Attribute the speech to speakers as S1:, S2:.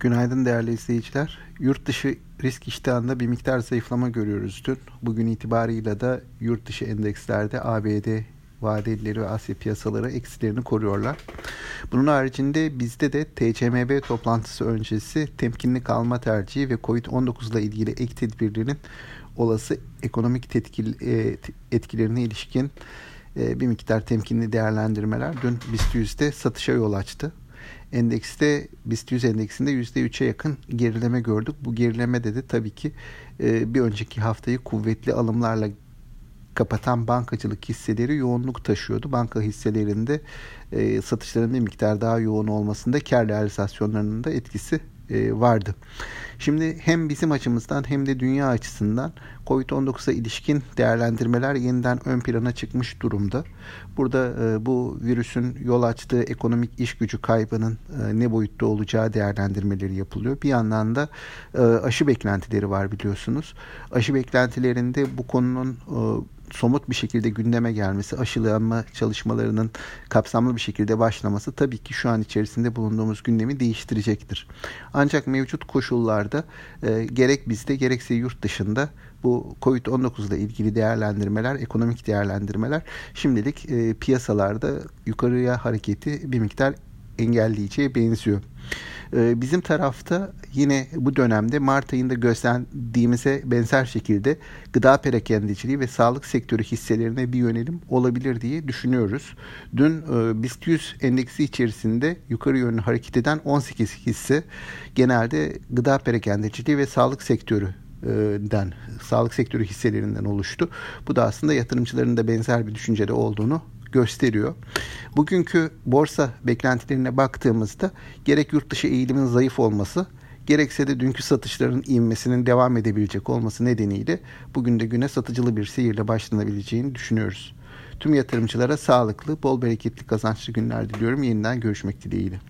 S1: Günaydın değerli izleyiciler. Yurt dışı risk iştahında bir miktar zayıflama görüyoruz dün. Bugün itibarıyla da yurt dışı endekslerde ABD vadelileri ve Asya piyasaları eksilerini koruyorlar. Bunun haricinde bizde de TCMB toplantısı öncesi temkinli kalma tercihi ve COVID-19 ile ilgili ek tedbirlerin olası ekonomik tetkil, e, etkilerine ilişkin e, bir miktar temkinli değerlendirmeler dün BIST 100'de satışa yol açtı. Endekste BIST 100 endeksinde %3'e yakın gerileme gördük. Bu gerilemede de tabii ki e, bir önceki haftayı kuvvetli alımlarla kapatan bankacılık hisseleri yoğunluk taşıyordu. Banka hisselerinde e, satışların bir miktar daha yoğun olmasında kar realizasyonlarının da etkisi e, vardı. Şimdi hem bizim açımızdan hem de dünya açısından COVID-19'a ilişkin değerlendirmeler yeniden ön plana çıkmış durumda. Burada e, bu virüsün yol açtığı ekonomik iş gücü kaybının e, ne boyutta olacağı değerlendirmeleri yapılıyor. Bir yandan da aşı beklentileri var biliyorsunuz. Aşı beklentilerinde bu konunun somut bir şekilde gündeme gelmesi, aşılanma çalışmalarının kapsamlı bir şekilde başlaması tabii ki şu an içerisinde bulunduğumuz gündemi değiştirecektir. Ancak mevcut koşullarda e, gerek bizde gerekse yurt dışında bu Covid-19 ile ilgili değerlendirmeler, ekonomik değerlendirmeler şimdilik e, piyasalarda yukarıya hareketi bir miktar engelleyeceğe benziyor. Ee, bizim tarafta yine bu dönemde Mart ayında gösterdiğimize benzer şekilde gıda perakendeciliği ve sağlık sektörü hisselerine bir yönelim olabilir diye düşünüyoruz. Dün e, BIST 100 endeksi içerisinde yukarı yönlü hareket eden 18 hisse genelde gıda perakendeciliği ve sağlık sektörü den sağlık sektörü hisselerinden oluştu. Bu da aslında yatırımcıların da benzer bir düşüncede olduğunu gösteriyor. Bugünkü borsa beklentilerine baktığımızda gerek yurt dışı eğilimin zayıf olması gerekse de dünkü satışların inmesinin devam edebilecek olması nedeniyle bugün de güne satıcılı bir seyirle başlanabileceğini düşünüyoruz. Tüm yatırımcılara sağlıklı, bol bereketli kazançlı günler diliyorum. Yeniden görüşmek dileğiyle.